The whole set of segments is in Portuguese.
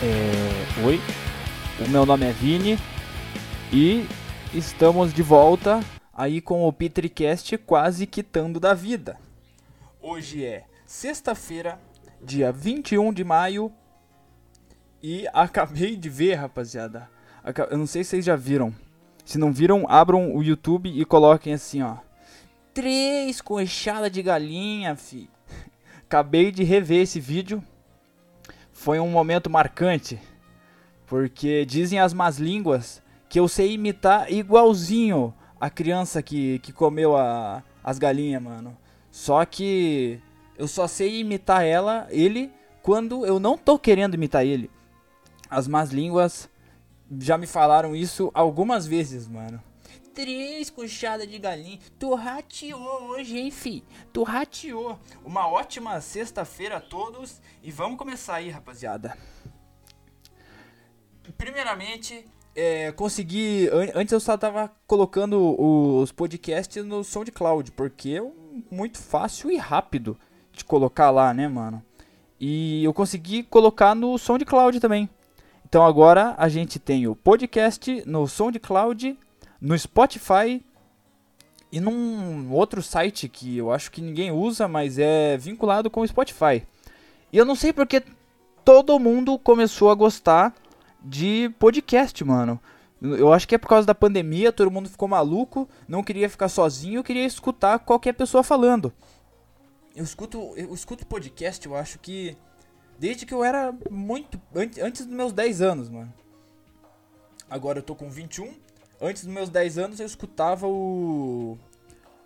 É, oi, o meu nome é Vini e estamos de volta aí com o Petricast quase quitando da vida. Hoje é sexta-feira, dia 21 de maio e acabei de ver, rapaziada. Eu não sei se vocês já viram. Se não viram, abram o YouTube e coloquem assim, ó. Três coxadas de galinha, fi. Acabei de rever esse vídeo foi um momento marcante, porque dizem as más línguas que eu sei imitar igualzinho a criança que, que comeu a, as galinhas, mano. Só que eu só sei imitar ela, ele, quando eu não tô querendo imitar ele. As más línguas já me falaram isso algumas vezes, mano. Três coxadas de galinha. Tu rateou hoje, hein, fi? Tu rateou. Uma ótima sexta-feira a todos. E vamos começar aí, rapaziada. Primeiramente, é, consegui. an- Antes eu só tava colocando os podcasts no SoundCloud, porque é muito fácil e rápido de colocar lá, né, mano? E eu consegui colocar no SoundCloud também. Então agora a gente tem o podcast no SoundCloud, no Spotify e num outro site que eu acho que ninguém usa, mas é vinculado com o Spotify. E eu não sei porque todo mundo começou a gostar de podcast, mano. Eu acho que é por causa da pandemia, todo mundo ficou maluco, não queria ficar sozinho, queria escutar qualquer pessoa falando. Eu escuto, eu escuto podcast, eu acho que desde que eu era muito an- antes dos meus 10 anos, mano. Agora eu tô com 21. Antes dos meus 10 anos eu escutava o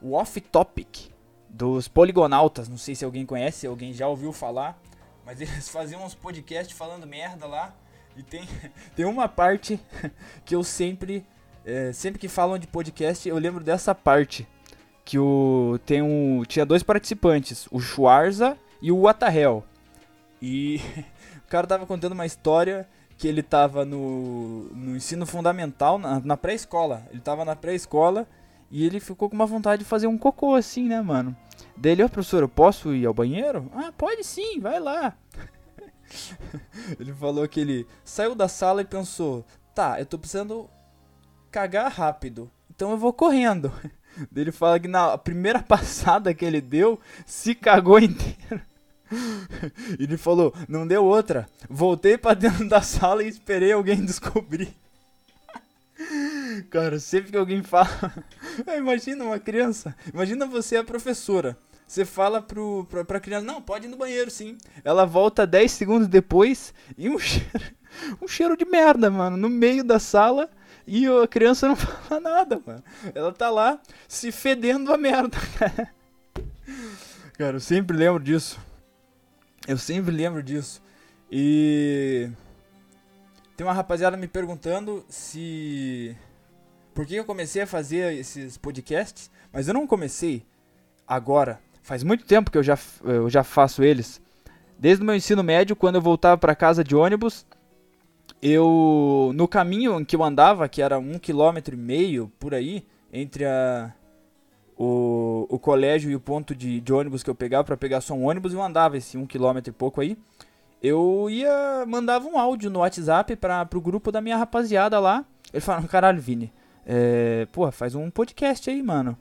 o Off Topic dos Poligonautas, não sei se alguém conhece, alguém já ouviu falar, mas eles faziam uns podcasts falando merda lá. E tem, tem uma parte que eu sempre, é, sempre que falam de podcast, eu lembro dessa parte. Que o, tem um, tinha dois participantes, o Schwarza e o Atahel. E o cara tava contando uma história que ele tava no, no ensino fundamental, na, na pré-escola. Ele tava na pré-escola e ele ficou com uma vontade de fazer um cocô assim, né, mano? Daí ele, ô professor, eu posso ir ao banheiro? Ah, pode sim, vai lá. ele falou que ele saiu da sala e pensou: tá, eu tô precisando cagar rápido, então eu vou correndo. Ele fala que na primeira passada que ele deu, se cagou inteiro. ele falou: não deu outra. Voltei pra dentro da sala e esperei alguém descobrir. Cara, sempre que alguém fala. Imagina uma criança. Imagina você, a professora. Você fala pro, pra, pra criança: Não, pode ir no banheiro sim. Ela volta 10 segundos depois e um cheiro, um cheiro de merda, mano, no meio da sala. E a criança não fala nada, mano. Ela tá lá se fedendo a merda, cara. Cara, eu sempre lembro disso. Eu sempre lembro disso. E. Tem uma rapaziada me perguntando se. Por que eu comecei a fazer esses podcasts? Mas eu não comecei agora. Faz muito tempo que eu já, eu já faço eles. Desde o meu ensino médio, quando eu voltava para casa de ônibus, eu no caminho em que eu andava, que era um quilômetro e meio por aí, entre a, o, o colégio e o ponto de, de ônibus que eu pegava para pegar só um ônibus, eu andava esse um quilômetro e pouco aí. Eu ia mandava um áudio no WhatsApp para pro grupo da minha rapaziada lá. Ele falava, caralho, Vini, é, porra, faz um podcast aí, mano.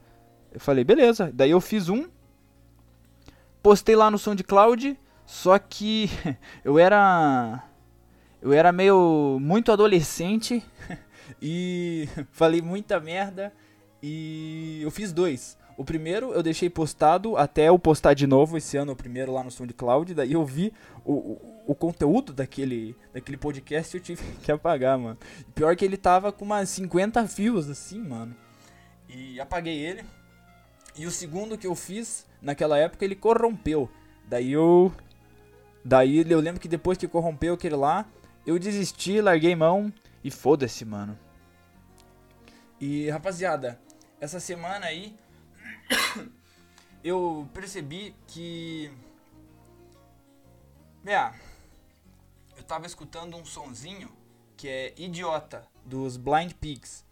Eu falei, beleza. Daí eu fiz um, postei lá no SoundCloud, só que eu era eu era meio muito adolescente e falei muita merda e eu fiz dois. O primeiro eu deixei postado até eu postar de novo esse ano, o primeiro lá no SoundCloud, daí eu vi o, o, o conteúdo daquele, daquele podcast e eu tive que apagar, mano. Pior que ele tava com umas 50 views assim, mano. E apaguei ele. E o segundo que eu fiz, naquela época, ele corrompeu. Daí eu. Daí eu lembro que depois que corrompeu aquele lá, eu desisti, larguei mão e foda-se, mano. E rapaziada, essa semana aí eu percebi que. É, eu tava escutando um sonzinho que é Idiota, dos Blind Pigs.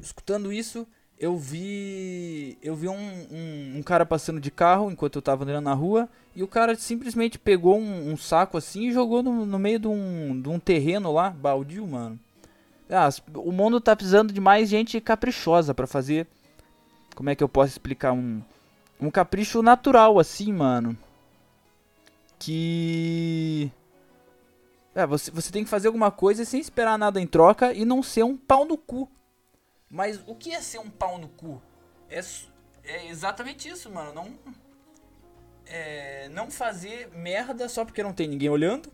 Escutando isso, eu vi. Eu vi um, um, um, cara passando de carro enquanto eu tava andando na rua. E o cara simplesmente pegou um, um saco assim e jogou no, no meio de um, de um terreno lá, baldio, mano. Ah, o mundo tá precisando de mais gente caprichosa para fazer. Como é que eu posso explicar? Um, um capricho natural, assim, mano. Que. É, você, você tem que fazer alguma coisa sem esperar nada em troca e não ser um pau no cu. Mas o que é ser um pau no cu? É, é exatamente isso, mano. Não. É, não fazer merda só porque não tem ninguém olhando.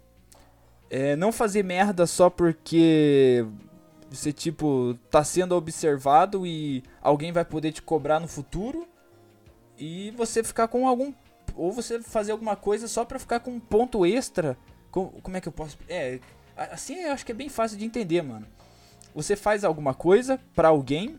É, não fazer merda só porque você, tipo, tá sendo observado e alguém vai poder te cobrar no futuro. E você ficar com algum. Ou você fazer alguma coisa só pra ficar com um ponto extra. Com, como é que eu posso. É. Assim eu acho que é bem fácil de entender, mano. Você faz alguma coisa para alguém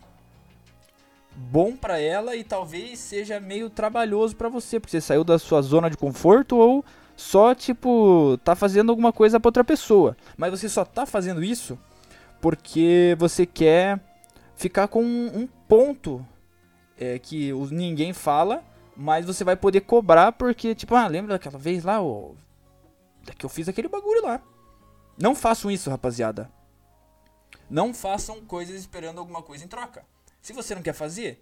bom para ela e talvez seja meio trabalhoso para você, porque você saiu da sua zona de conforto ou só tipo tá fazendo alguma coisa para outra pessoa. Mas você só tá fazendo isso porque você quer ficar com um, ponto é, que ninguém fala, mas você vai poder cobrar porque tipo, ah, lembra daquela vez lá, ó, que eu fiz aquele bagulho lá. Não façam isso, rapaziada. Não façam coisas esperando alguma coisa em troca. Se você não quer fazer,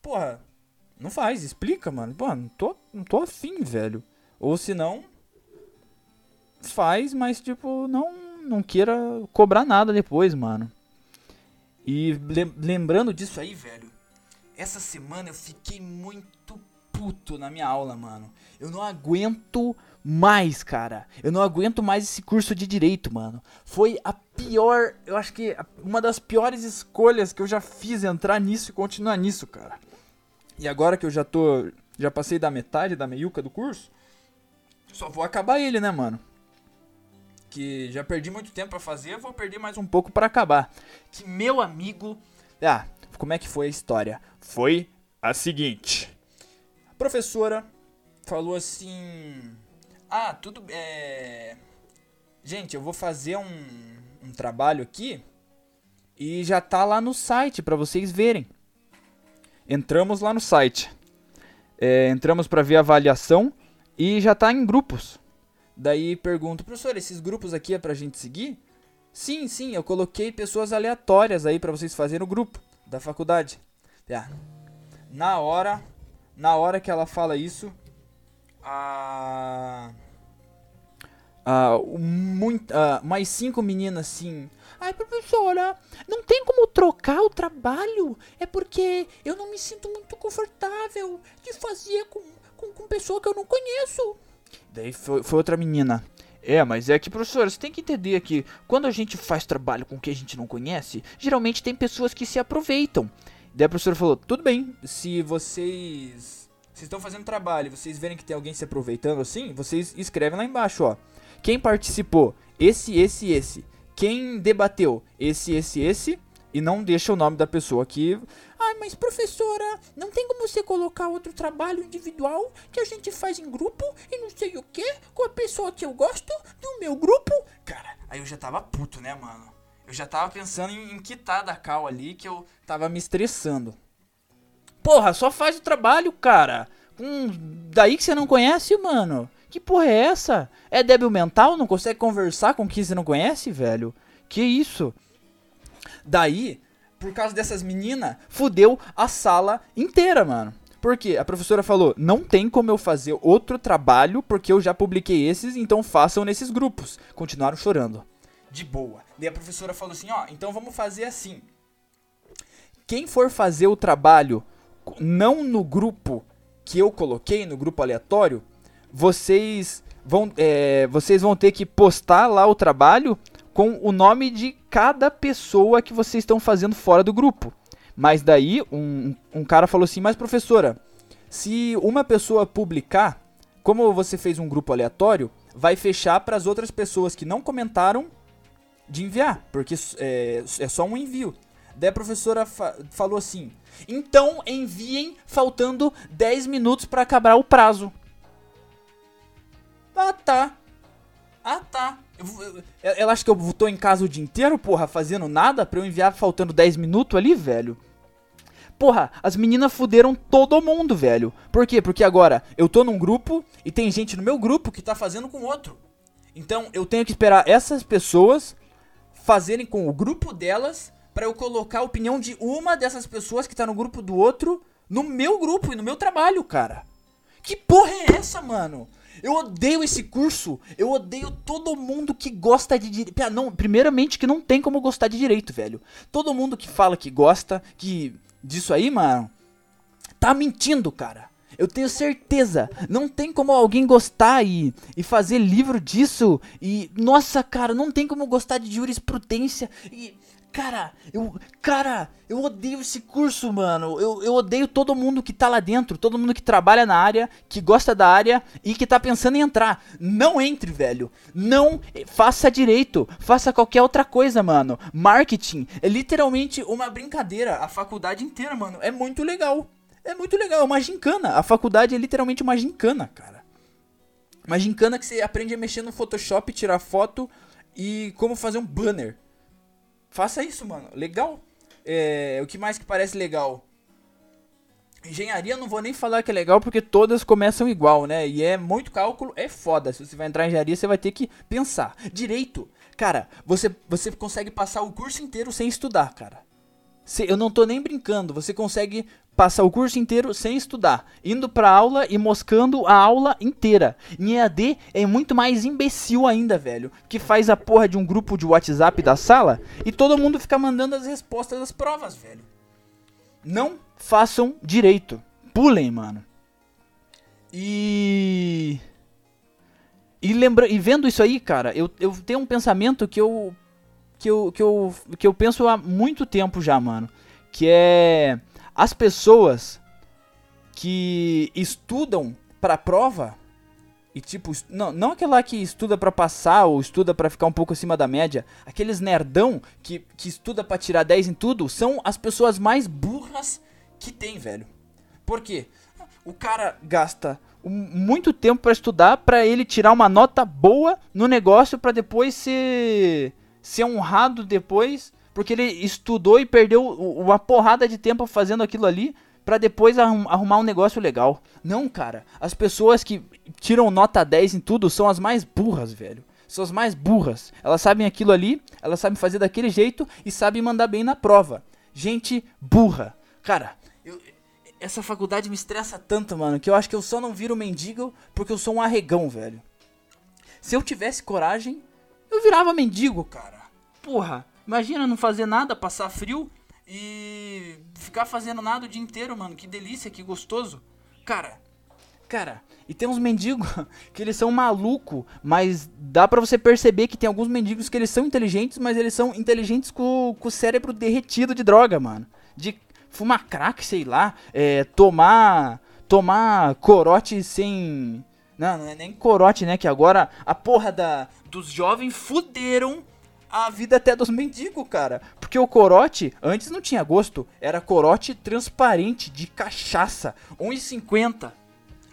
porra, não faz, explica, mano. Porra, não tô, não tô afim, velho. Ou se não, faz, mas tipo, não, não queira cobrar nada depois, mano. E lembrando disso aí, velho, essa semana eu fiquei muito puto na minha aula, mano. Eu não aguento mais, cara. Eu não aguento mais esse curso de direito, mano. Foi a pior, eu acho que uma das piores escolhas que eu já fiz entrar nisso e continuar nisso, cara. E agora que eu já tô, já passei da metade da meiuca do curso, só vou acabar ele, né, mano? Que já perdi muito tempo para fazer, vou perder mais um pouco para acabar. Que meu amigo, ah, como é que foi a história? Foi a seguinte. A professora falou assim: ah, tudo. É... Gente, eu vou fazer um, um trabalho aqui e já tá lá no site para vocês verem. Entramos lá no site. É, entramos para ver a avaliação e já tá em grupos. Daí pergunto, professor, esses grupos aqui é pra gente seguir? Sim, sim, eu coloquei pessoas aleatórias aí para vocês fazerem o grupo da faculdade. Ah, na hora, na hora que ela fala isso, a. Ah, muito, mais cinco meninas assim. Ai, professora, não tem como trocar o trabalho? É porque eu não me sinto muito confortável de fazer com, com, com pessoa que eu não conheço. Daí foi, foi outra menina. É, mas é que, professora, você tem que entender que quando a gente faz trabalho com quem a gente não conhece, geralmente tem pessoas que se aproveitam. Daí a professora falou: tudo bem, se vocês vocês estão fazendo trabalho, vocês verem que tem alguém se aproveitando assim, vocês escrevem lá embaixo, ó. Quem participou? Esse, esse, esse. Quem debateu? Esse, esse, esse. E não deixa o nome da pessoa aqui. Ai, mas professora, não tem como você colocar outro trabalho individual que a gente faz em grupo e não sei o que com a pessoa que eu gosto do meu grupo? Cara, aí eu já tava puto, né, mano? Eu já tava pensando em, em quitar da cal ali que eu tava me estressando. Porra, só faz o trabalho, cara. Hum, daí que você não conhece, mano. Que porra é essa? É débil mental? Não consegue conversar com quem você não conhece, velho? Que isso? Daí, por causa dessas meninas, fudeu a sala inteira, mano. Porque a professora falou: não tem como eu fazer outro trabalho porque eu já publiquei esses, então façam nesses grupos. Continuaram chorando. De boa. Daí a professora falou assim: ó, então vamos fazer assim. Quem for fazer o trabalho não no grupo que eu coloquei, no grupo aleatório, vocês vão, é, vocês vão ter que postar lá o trabalho com o nome de cada pessoa que vocês estão fazendo fora do grupo. Mas daí um, um cara falou assim: Mas professora, se uma pessoa publicar, como você fez um grupo aleatório, vai fechar para as outras pessoas que não comentaram de enviar, porque é, é só um envio. Daí a professora fa falou assim: Então enviem faltando 10 minutos para acabar o prazo. Ah tá. Ah tá. Ela acha que eu tô em casa o dia inteiro, porra, fazendo nada pra eu enviar faltando 10 minutos ali, velho? Porra, as meninas fuderam todo mundo, velho. Por quê? Porque agora eu tô num grupo e tem gente no meu grupo que tá fazendo com outro. Então eu tenho que esperar essas pessoas fazerem com o grupo delas para eu colocar a opinião de uma dessas pessoas que tá no grupo do outro no meu grupo e no meu trabalho, cara. Que porra é essa, mano? Eu odeio esse curso. Eu odeio todo mundo que gosta de direito. Primeiramente que não tem como gostar de direito, velho. Todo mundo que fala que gosta, que disso aí, mano, tá mentindo, cara. Eu tenho certeza. Não tem como alguém gostar e, e fazer livro disso. E, nossa, cara, não tem como gostar de jurisprudência. E, cara, eu, cara, eu odeio esse curso, mano. Eu, eu odeio todo mundo que tá lá dentro. Todo mundo que trabalha na área, que gosta da área e que tá pensando em entrar. Não entre, velho. Não faça direito. Faça qualquer outra coisa, mano. Marketing é literalmente uma brincadeira. A faculdade inteira, mano. É muito legal. É muito legal, é uma gincana. A faculdade é literalmente uma gincana, cara. Uma gincana que você aprende a mexer no Photoshop, tirar foto e como fazer um banner. Faça isso, mano. Legal. É, o que mais que parece legal? Engenharia não vou nem falar que é legal porque todas começam igual, né? E é muito cálculo, é foda. Se você vai entrar em engenharia, você vai ter que pensar. Direito, cara, você, você consegue passar o curso inteiro sem estudar, cara. Eu não tô nem brincando, você consegue passar o curso inteiro sem estudar, indo pra aula e moscando a aula inteira. Em EAD é muito mais imbecil ainda, velho, que faz a porra de um grupo de WhatsApp da sala e todo mundo fica mandando as respostas das provas, velho. Não façam direito. Pulem, mano. E e lembra e vendo isso aí, cara, eu, eu tenho um pensamento que eu que eu, que, eu, que eu penso há muito tempo já, mano. Que é as pessoas que estudam pra prova e tipo, não, não aquela que estuda para passar ou estuda para ficar um pouco acima da média, aqueles nerdão que, que estuda para tirar 10 em tudo, são as pessoas mais burras que tem, velho. Por quê? O cara gasta muito tempo para estudar para ele tirar uma nota boa no negócio para depois ser ser honrado depois, porque ele estudou e perdeu uma porrada de tempo fazendo aquilo ali para depois arrumar um negócio legal. Não, cara. As pessoas que tiram nota 10 em tudo são as mais burras, velho. São as mais burras. Elas sabem aquilo ali, elas sabem fazer daquele jeito e sabem mandar bem na prova. Gente burra. Cara, eu, essa faculdade me estressa tanto, mano, que eu acho que eu só não viro mendigo porque eu sou um arregão, velho. Se eu tivesse coragem, eu virava mendigo, cara porra, imagina não fazer nada, passar frio e ficar fazendo nada o dia inteiro, mano. Que delícia, que gostoso. Cara, cara, e tem uns mendigos que eles são maluco, mas dá para você perceber que tem alguns mendigos que eles são inteligentes, mas eles são inteligentes com, com o cérebro derretido de droga, mano. De fumar crack, sei lá, é, tomar tomar corote sem não, não é nem corote, né? Que agora a porra da, dos jovens fuderam a vida até dos mendigos, cara. Porque o corote, antes não tinha gosto, era corote transparente de cachaça, 1,50.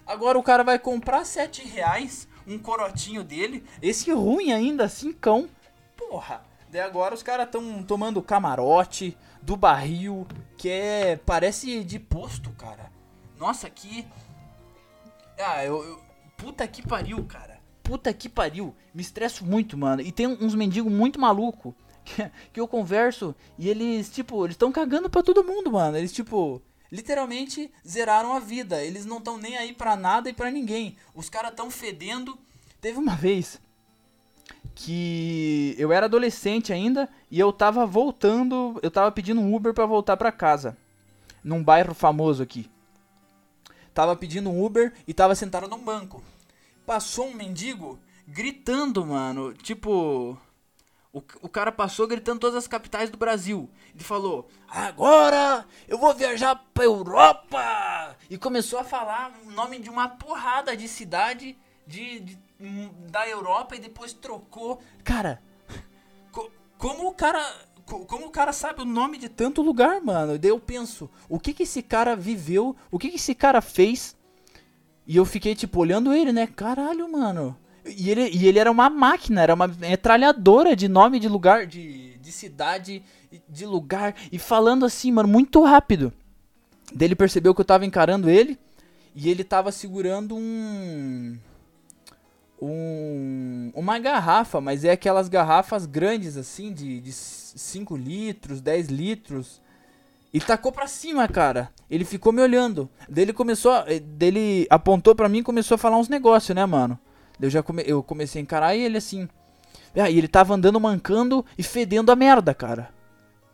Agora o cara vai comprar 7 reais um corotinho dele, esse ruim ainda, cão. Porra, daí agora os caras estão tomando camarote do barril, que é, parece de posto, cara. Nossa, que... Ah, eu, eu... Puta que pariu, cara puta que pariu, me estresso muito, mano. E tem uns mendigos muito maluco que, que eu converso e eles, tipo, eles estão cagando pra todo mundo, mano. Eles, tipo, literalmente zeraram a vida. Eles não estão nem aí pra nada e pra ninguém. Os caras tão fedendo. Teve uma vez que eu era adolescente ainda e eu tava voltando, eu tava pedindo um Uber para voltar para casa, num bairro famoso aqui. Tava pedindo um Uber e tava sentado num banco passou um mendigo gritando, mano. Tipo, O, o cara passou gritando todas as capitais do Brasil. Ele falou: Agora eu vou viajar pra Europa! E começou a falar o nome de uma porrada de cidade de, de da Europa e depois trocou. Cara, co- como o cara. co- Como o cara sabe o nome de tanto lugar, mano? Daí eu penso, o que que esse cara viveu? O que que esse cara fez? E eu fiquei, tipo, olhando ele, né? Caralho, mano. E ele, e ele era uma máquina, era uma metralhadora de nome de lugar, de, de cidade, de lugar. E falando assim, mano, muito rápido. Daí ele percebeu que eu tava encarando ele. E ele tava segurando um. Um. Uma garrafa, mas é aquelas garrafas grandes assim, de, de 5 litros, 10 litros. E tacou pra cima, cara. Ele ficou me olhando. Daí ele começou. a- eh, daí ele apontou pra mim e começou a falar uns negócios, né, mano? Eu já come, eu comecei a encarar ele assim. Ah, e ele tava andando mancando e fedendo a merda, cara.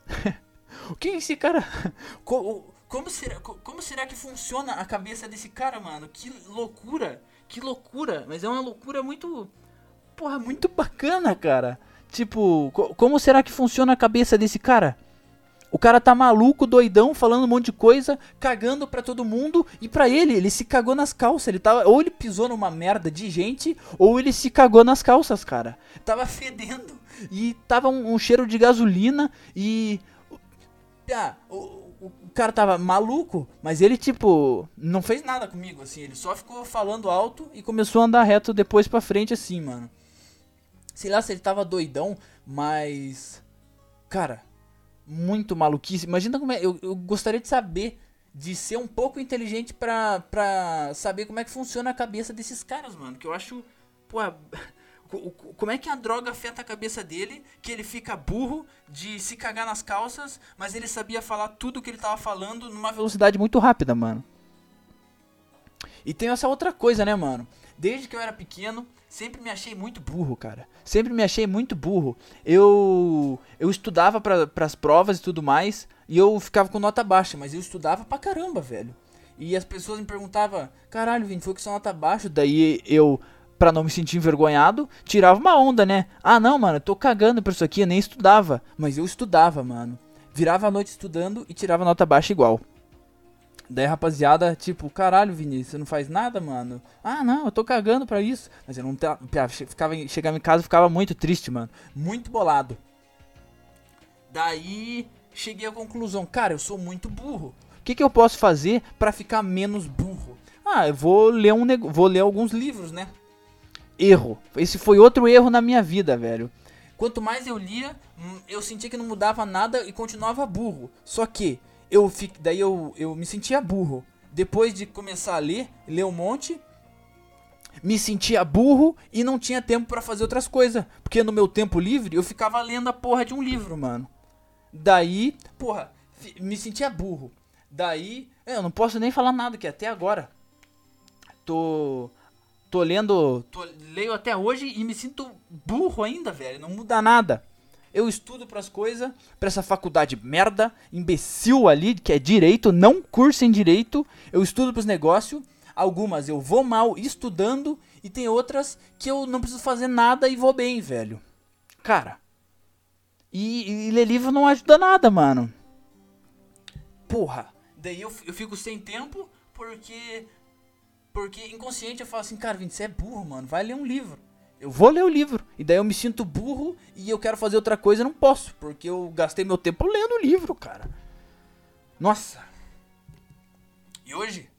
o que esse cara. Co- Como será, co- como será que funciona a cabeça desse cara, mano? Que loucura! Que loucura! Mas é uma loucura muito. Porra, muito bacana, cara. Tipo, co- como será que funciona a cabeça desse cara? O cara tá maluco, doidão, falando um monte de coisa, cagando pra todo mundo e pra ele, ele se cagou nas calças. Ele tava, ou ele pisou numa merda de gente, ou ele se cagou nas calças, cara. Tava fedendo e tava um, um cheiro de gasolina e ah, o, o cara tava maluco, mas ele tipo não fez nada comigo assim, ele só ficou falando alto e começou a andar reto depois pra frente assim, mano. Sei lá se ele tava doidão, mas cara, muito maluquice. Imagina como é. Eu, eu gostaria de saber. De ser um pouco inteligente pra, pra saber como é que funciona a cabeça desses caras, mano. Que eu acho. Pô, co- como é que a droga afeta a cabeça dele? Que ele fica burro de se cagar nas calças, mas ele sabia falar tudo que ele tava falando numa velocidade muito rápida, mano. E tem essa outra coisa, né, mano? Desde que eu era pequeno, sempre me achei muito burro, cara. Sempre me achei muito burro. Eu eu estudava para pras provas e tudo mais, e eu ficava com nota baixa, mas eu estudava pra caramba, velho. E as pessoas me perguntavam: "Caralho, Vini, foi que sua nota baixa?" Daí eu Pra não me sentir envergonhado, tirava uma onda, né? Ah, não, mano, eu tô cagando pra isso aqui, eu nem estudava. Mas eu estudava, mano. Virava a noite estudando e tirava nota baixa igual. Daí, rapaziada, tipo, caralho, Vinícius, você não faz nada, mano? Ah, não, eu tô cagando pra isso. Mas eu não ficava, chegava em casa ficava muito triste, mano. Muito bolado. Daí, cheguei à conclusão, cara, eu sou muito burro. O que, que eu posso fazer pra ficar menos burro? Ah, eu vou ler um vou ler alguns livros, né? Erro. Esse foi outro erro na minha vida, velho. Quanto mais eu lia, hum, eu sentia que não mudava nada e continuava burro. Só que eu fi, daí eu, eu me sentia burro. Depois de começar a ler, ler um monte, me sentia burro e não tinha tempo pra fazer outras coisas. Porque no meu tempo livre eu ficava lendo a porra de um livro, mano. Daí, porra, me sentia burro. Daí, é, eu não posso nem falar nada que até agora. Tô tô lendo, tô, leio até hoje e me sinto burro ainda, velho. Não muda nada. Eu estudo pras coisas, pra essa faculdade merda, imbecil ali, que é direito, não curso em direito. Eu estudo pros negócios. Algumas eu vou mal estudando e tem outras que eu não preciso fazer nada e vou bem, velho. Cara. E, e ler livro não ajuda nada, mano. Porra. Daí eu, eu fico sem tempo porque porque inconsciente eu falo assim, cara, você é burro, mano. Vai ler um livro. Eu vou ler o livro. E daí eu me sinto burro e eu quero fazer outra coisa e não posso. Porque eu gastei meu tempo lendo o livro, cara. Nossa. E hoje?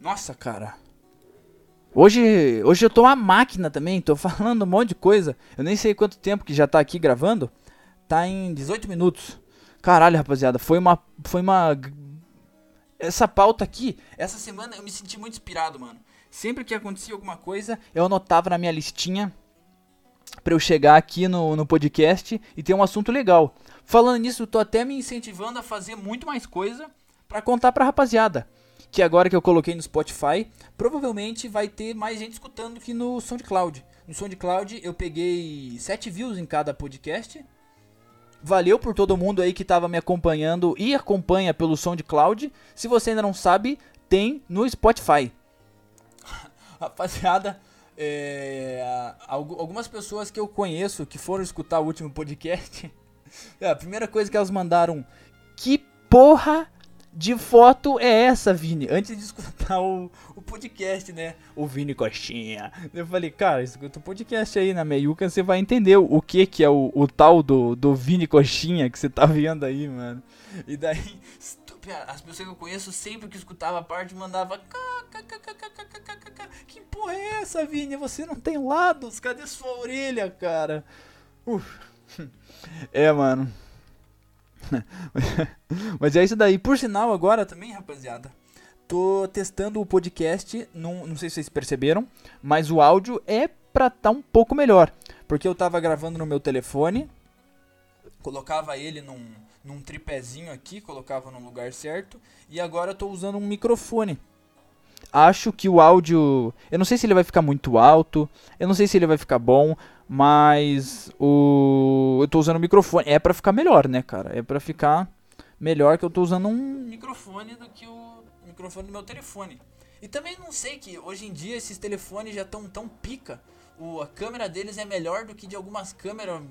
Nossa, cara. Hoje, hoje eu tô uma máquina também, tô falando um monte de coisa. Eu nem sei quanto tempo que já tá aqui gravando. Tá em 18 minutos. Caralho, rapaziada, foi uma foi uma essa pauta aqui, essa semana eu me senti muito inspirado, mano. Sempre que acontecia alguma coisa, eu anotava na minha listinha pra eu chegar aqui no, no podcast e ter um assunto legal. Falando nisso, eu tô até me incentivando a fazer muito mais coisa pra contar pra rapaziada. Que agora que eu coloquei no Spotify, provavelmente vai ter mais gente escutando que no SoundCloud. No SoundCloud eu peguei 7 views em cada podcast. Valeu por todo mundo aí que tava me acompanhando e acompanha pelo SoundCloud. Se você ainda não sabe, tem no Spotify. Rapaziada, É, algu- algumas pessoas que eu conheço que foram escutar o último podcast, é, a primeira coisa que elas mandaram, que porra de foto é essa, Vini? Antes de escutar o, o podcast, né? O Vini Coxinha. Eu falei, cara, escuta o podcast aí na Meiuca, você vai entender o que que é o, o tal do, do Vini Coxinha que você tá vendo aí, mano. E daí, as pessoas que eu conheço, sempre que escutava a parte, mandava. Que porra é essa, Vini? Você não tem lados? Cadê sua orelha, cara? Uf. É, mano. Mas é isso daí. Por sinal, agora também, rapaziada. Tô testando o podcast, não, não sei se vocês perceberam, mas o áudio é pra tá um pouco melhor. Porque eu tava gravando no meu telefone, Colocava ele num, num tripézinho aqui. Colocava no lugar certo. E agora eu tô usando um microfone. Acho que o áudio. Eu não sei se ele vai ficar muito alto. Eu não sei se ele vai ficar bom. Mas o. Eu tô usando o microfone. É pra ficar melhor, né, cara? É pra ficar melhor que eu tô usando um microfone do que o microfone do meu telefone. E também não sei que hoje em dia esses telefones já estão tão pica. O, a câmera deles é melhor do que de algumas câmeras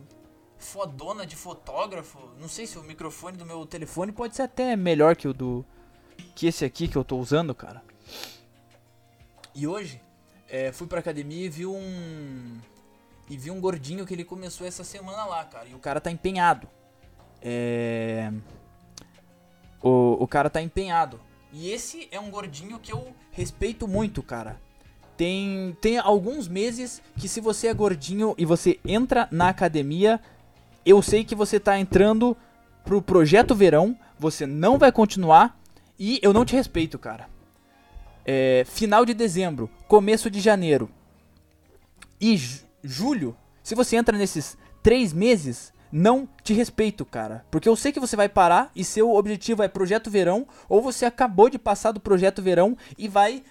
fodona de fotógrafo. Não sei se o microfone do meu telefone pode ser até melhor que o do. Que esse aqui que eu tô usando, cara. E hoje, é, fui pra academia e vi um. E vi um gordinho que ele começou essa semana lá, cara. E o cara tá empenhado. É. O, o cara tá empenhado. E esse é um gordinho que eu respeito muito, cara. Tem, tem alguns meses que se você é gordinho e você entra na academia, eu sei que você tá entrando pro projeto verão, você não vai continuar e eu não te respeito, cara. É, final de dezembro, começo de janeiro e ju- julho, se você entra nesses três meses, não te respeito, cara. Porque eu sei que você vai parar e seu objetivo é projeto verão, ou você acabou de passar do projeto verão e vai.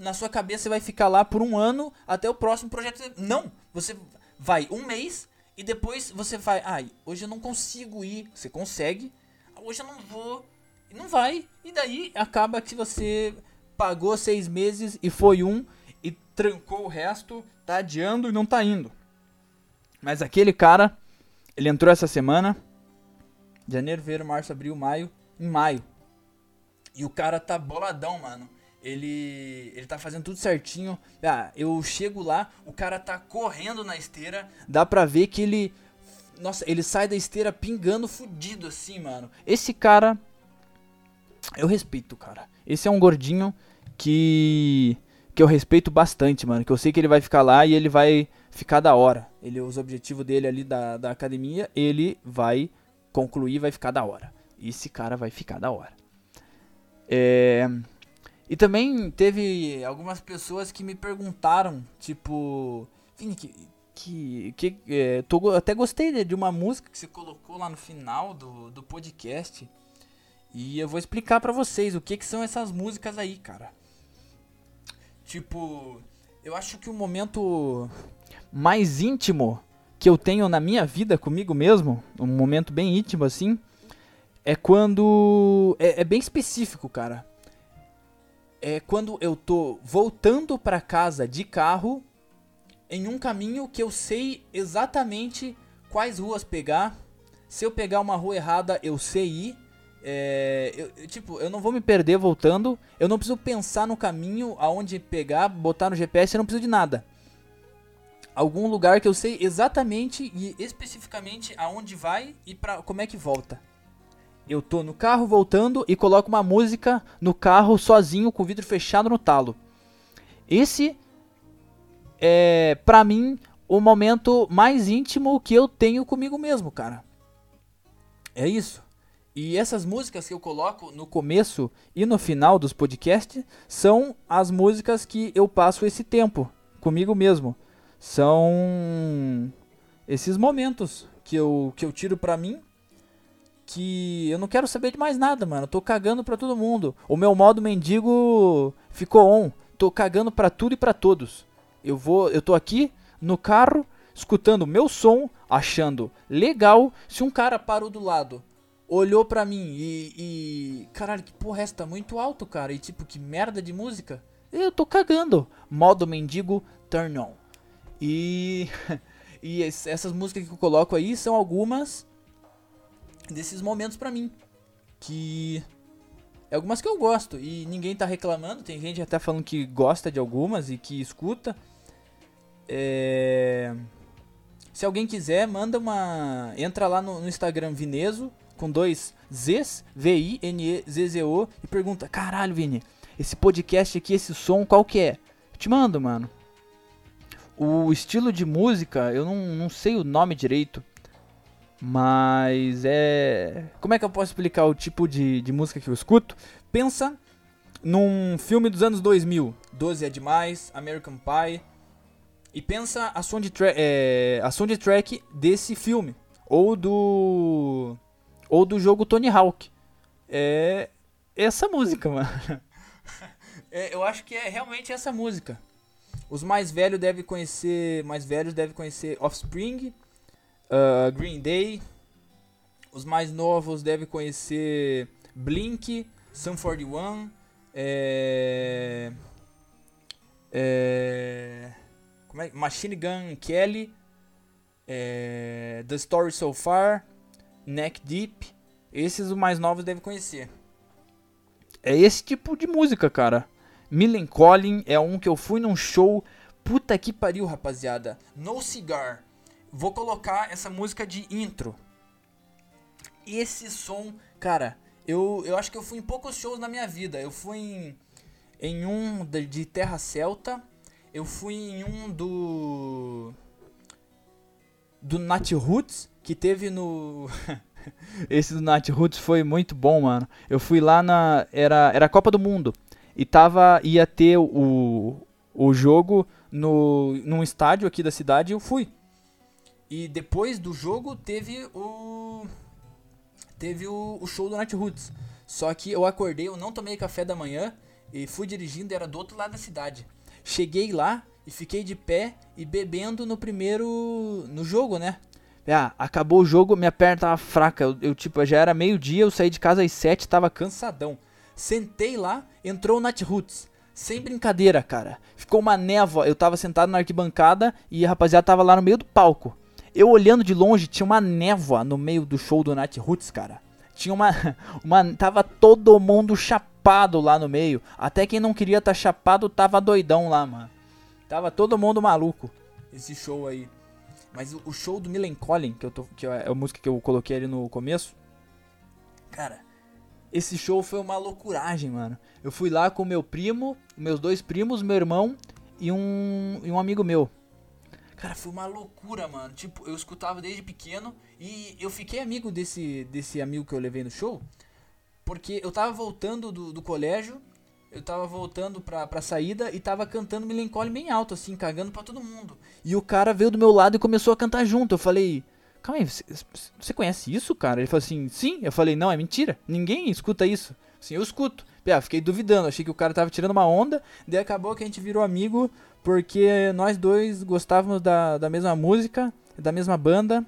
Na sua cabeça vai ficar lá por um ano até o próximo projeto. Não! Você vai um mês e depois você vai. Ai, hoje eu não consigo ir. Você consegue. Hoje eu não vou. E não vai. E daí acaba que você pagou seis meses e foi um e trancou o resto, tá adiando e não tá indo. Mas aquele cara, ele entrou essa semana, janeiro, fevereiro, março, abril, maio, em maio. E o cara tá boladão, mano. Ele, ele tá fazendo tudo certinho. Ah, eu chego lá, o cara tá correndo na esteira. Dá pra ver que ele. Nossa, ele sai da esteira pingando fudido assim, mano. Esse cara. Eu respeito, cara. Esse é um gordinho que. Que eu respeito bastante, mano. Que eu sei que ele vai ficar lá e ele vai ficar da hora. Ele, os objetivos dele ali da, da academia, ele vai concluir vai ficar da hora. Esse cara vai ficar da hora. É. E também teve algumas pessoas que me perguntaram, tipo, que, que, que é, tô, até gostei de, de uma música que você colocou lá no final do, do podcast. E eu vou explicar pra vocês o que, que são essas músicas aí, cara. Tipo, eu acho que o momento mais íntimo que eu tenho na minha vida comigo mesmo, um momento bem íntimo assim, é quando. É, é bem específico, cara é quando eu tô voltando pra casa de carro em um caminho que eu sei exatamente quais ruas pegar. Se eu pegar uma rua errada, eu sei ir. É, eu, tipo, eu não vou me perder voltando. Eu não preciso pensar no caminho aonde pegar, botar no GPS, eu não preciso de nada. Algum lugar que eu sei exatamente e especificamente aonde vai e pra, como é que volta. Eu tô no carro voltando e coloco uma música no carro sozinho com o vidro fechado no talo. Esse é, pra mim, o momento mais íntimo que eu tenho comigo mesmo, cara. É isso. E essas músicas que eu coloco no começo e no final dos podcasts são as músicas que eu passo esse tempo comigo mesmo. São esses momentos que eu, que eu tiro pra mim que eu não quero saber de mais nada, mano. Eu tô cagando pra todo mundo. O meu modo mendigo ficou on. Tô cagando pra tudo e pra todos. Eu vou, eu tô aqui no carro escutando meu som, achando legal. Se um cara parou do lado, olhou pra mim e, e caralho, que porra é essa? Tá muito alto, cara. E tipo, que merda de música. Eu tô cagando. Modo mendigo Turn On. E, e essas músicas que eu coloco aí são algumas desses momentos pra mim. Que é algumas que eu gosto e ninguém tá reclamando. Tem gente até falando que gosta de algumas e que escuta. É... Se alguém quiser, manda uma. Entra lá no, no Instagram Vineso, com dois Zs, V-I-N-E-Z-Z-O, e pergunta: Caralho, Vini, esse podcast aqui, esse som, qual que é? Eu te mando, mano. O estilo de música, eu não, não sei o nome direito. Mas é. Como é que eu posso explicar o tipo de, de música que eu escuto? Pensa num filme dos anos 2000, 12 é demais, American Pie. E pensa a soundtrack, é, a soundtrack desse filme. Ou do. Ou do jogo Tony Hawk. É. Essa música, mano. É, eu acho que é realmente essa música. Os mais velhos devem conhecer. Mais velhos devem conhecer Offspring uh, Green Day. Os mais novos devem conhecer Blink, Sum 41, é, é, como é? Machine Gun Kelly, é, The Story So Far, Neck Deep. Esses os mais novos devem conhecer. É esse tipo de música, cara. Millen Collin é um que eu fui num show. Puta que pariu, rapaziada. No Cigar vou colocar essa música de intro. Esse som, cara, eu, eu acho que eu fui em poucos shows na minha vida. Eu fui em, em um de, de Terra Celta, eu fui em um do. do Nat Roots, que teve no. Esse do Nat Roots foi muito bom, mano. Eu fui lá na. Era, era a Copa do Mundo. E tava. ia ter o, o jogo no, num estádio aqui da cidade e eu fui. E depois do jogo teve o. Teve o, o show do Night Roots. Só que eu acordei, eu não tomei café da manhã e fui dirigindo, era do outro lado da cidade. Cheguei lá e fiquei de pé e bebendo no primeiro. no jogo, né? Ah, acabou o jogo, minha perna tava fraca. Eu, eu tipo, já era meio-dia, eu saí de casa às sete, tava cansadão. Sentei lá, entrou o Nat Roots. Sem brincadeira, cara. Ficou uma névoa. Eu tava sentado na arquibancada e a rapaziada tava lá no meio do palco. Eu olhando de longe, tinha uma névoa no meio do show do Nat Roots, cara. Tinha uma, uma. Tava todo mundo chapado lá no meio. Até quem não queria estar tá chapado tava doidão lá, mano. Tava todo mundo maluco. Esse show aí. Mas o, show do Millen Collin, que, eu tô, que é a música que eu coloquei ali no começo. Cara, esse show foi uma loucuragem, mano. Eu fui lá com meu primo, meus dois primos, meu irmão e um, e um amigo meu. Cara, foi uma loucura, mano. Tipo, eu escutava desde pequeno e eu fiquei amigo desse, desse amigo que eu levei no show. Porque eu tava voltando do, do colégio, eu tava voltando pra, pra saída e tava cantando Melancholy bem alto, assim, cagando pra todo mundo. E o cara veio do meu lado e começou a cantar junto. Eu falei, calma aí, você, você conhece isso, cara? Ele falou assim, sim. Eu falei, não, é mentira. Ninguém escuta isso. Sim, eu escuto. Ah, fiquei duvidando, achei que o cara tava tirando uma onda, daí acabou que a gente virou amigo porque nós dois gostávamos da, da mesma música, da mesma banda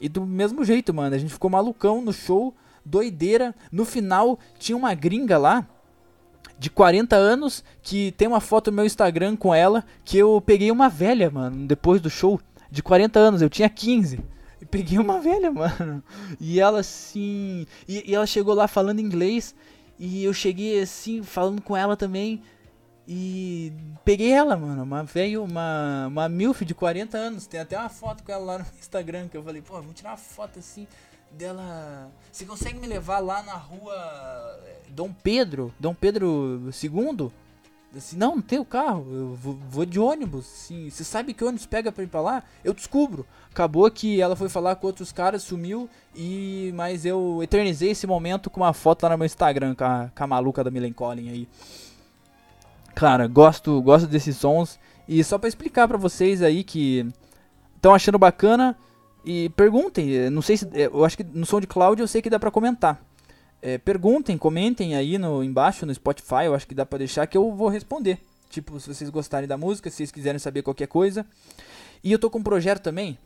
e do mesmo jeito, mano. A gente ficou malucão no show, doideira. No final tinha uma gringa lá de 40 anos que tem uma foto no meu Instagram com ela que eu peguei uma velha, mano, depois do show de 40 anos, eu tinha 15. E peguei uma velha, mano. E ela assim, e, e ela chegou lá falando inglês e eu cheguei assim falando com ela também. E peguei ela, mano. Uma velho, uma, uma MILF de 40 anos. Tem até uma foto com ela lá no Instagram. Que eu falei, pô, vamos tirar uma foto assim dela. Você consegue me levar lá na rua eh, Dom Pedro? Dom Pedro II? Assim, não, não tem o carro, eu vou, vou, de ônibus. Assim, você sabe que ônibus pega pra ir pra lá? Eu descubro. Acabou que ela foi falar com outros caras, sumiu. e Mas eu eternizei esse momento com uma foto lá no meu Instagram com a, com a maluca da Millen Collin aí. Cara, gosto, gosto desses sons. E só para explicar para vocês aí que estão achando bacana e perguntem, não sei se eu acho que no som de cloud eu sei que dá para comentar. É, perguntem, comentem aí no embaixo no Spotify, eu acho que dá para deixar que eu vou responder. Tipo, se vocês gostarem da música, se vocês quiserem saber qualquer coisa. E eu tô com um projeto também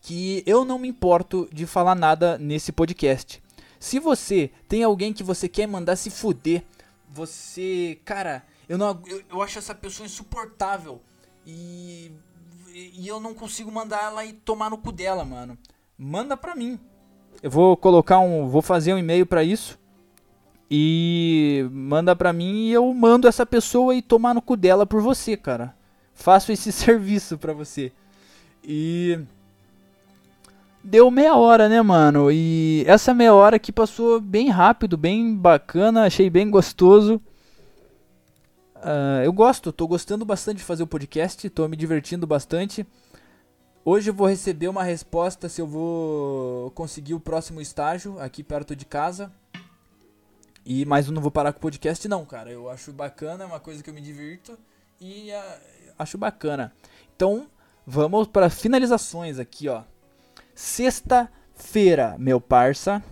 que eu não me importo de falar nada nesse podcast. Se você tem alguém que você quer mandar se fuder, você, cara, eu, não, eu, eu acho essa pessoa insuportável. e, e eu não consigo mandar ela e tomar no cu dela, mano. Manda pra mim. Eu vou colocar um, vou fazer um e-mail para isso e manda pra mim e eu mando essa pessoa e tomar no cu dela por você, cara. Faço esse serviço pra você. E deu meia hora, né, mano? E essa meia hora aqui passou bem rápido, bem bacana, achei bem gostoso. Uh, eu gosto, tô gostando bastante de fazer o podcast, tô me divertindo bastante. Hoje eu vou receber uma resposta se eu vou conseguir o próximo estágio aqui perto de casa. E mas eu não vou parar com o podcast não, cara. Eu acho bacana, é uma coisa que eu me divirto e uh, acho bacana. Então, vamos para finalizações aqui, ó. Sexta-feira, meu parça.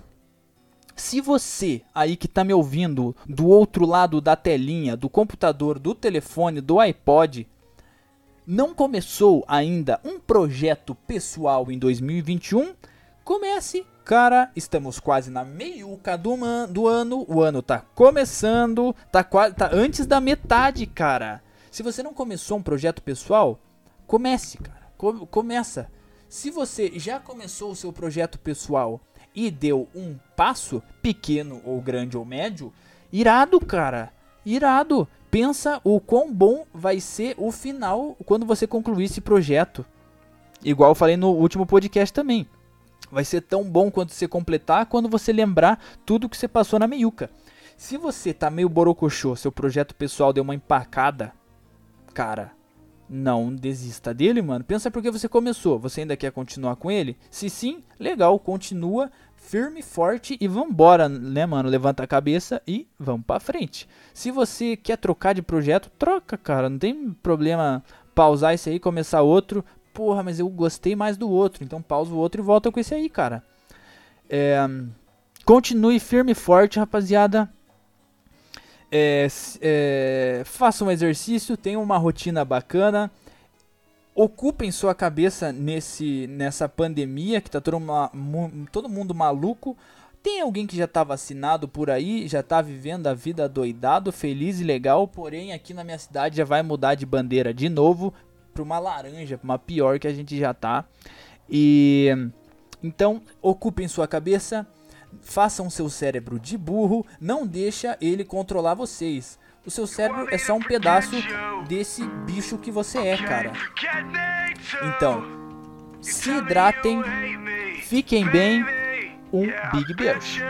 Se você aí que está me ouvindo do outro lado da telinha, do computador, do telefone, do iPod, não começou ainda um projeto pessoal em 2021, comece. Cara, estamos quase na meiuca do, do ano. O ano tá começando, tá quase tá antes da metade, cara. Se você não começou um projeto pessoal, comece, cara. começa. Se você já começou o seu projeto pessoal e deu um passo, pequeno ou grande ou médio, irado, cara. Irado. Pensa o quão bom vai ser o final quando você concluir esse projeto. Igual eu falei no último podcast também. Vai ser tão bom quando você completar, quando você lembrar tudo que você passou na meiuca. Se você tá meio borocochô, seu projeto pessoal deu uma empacada, cara, não desista dele, mano. Pensa porque você começou. Você ainda quer continuar com ele? Se sim, legal, continua firme, forte e vambora, né, mano? Levanta a cabeça e vamos pra frente. Se você quer trocar de projeto, troca, cara. Não tem problema pausar esse aí começar outro. Porra, mas eu gostei mais do outro. Então pausa o outro e volta com esse aí, cara. É, continue firme e forte, rapaziada. É, é, faça um exercício, tenha uma rotina bacana. Ocupem sua cabeça nesse, nessa pandemia que tá todo, uma, todo mundo maluco. Tem alguém que já está vacinado por aí, já está vivendo a vida doidado, feliz e legal, porém aqui na minha cidade já vai mudar de bandeira de novo para uma laranja, para uma pior que a gente já tá. E então ocupem sua cabeça, façam seu cérebro de burro, não deixa ele controlar vocês. O seu cérebro é só um pedaço desse bicho que você é, cara. Então, se hidratem, fiquem bem, um Big Beijo.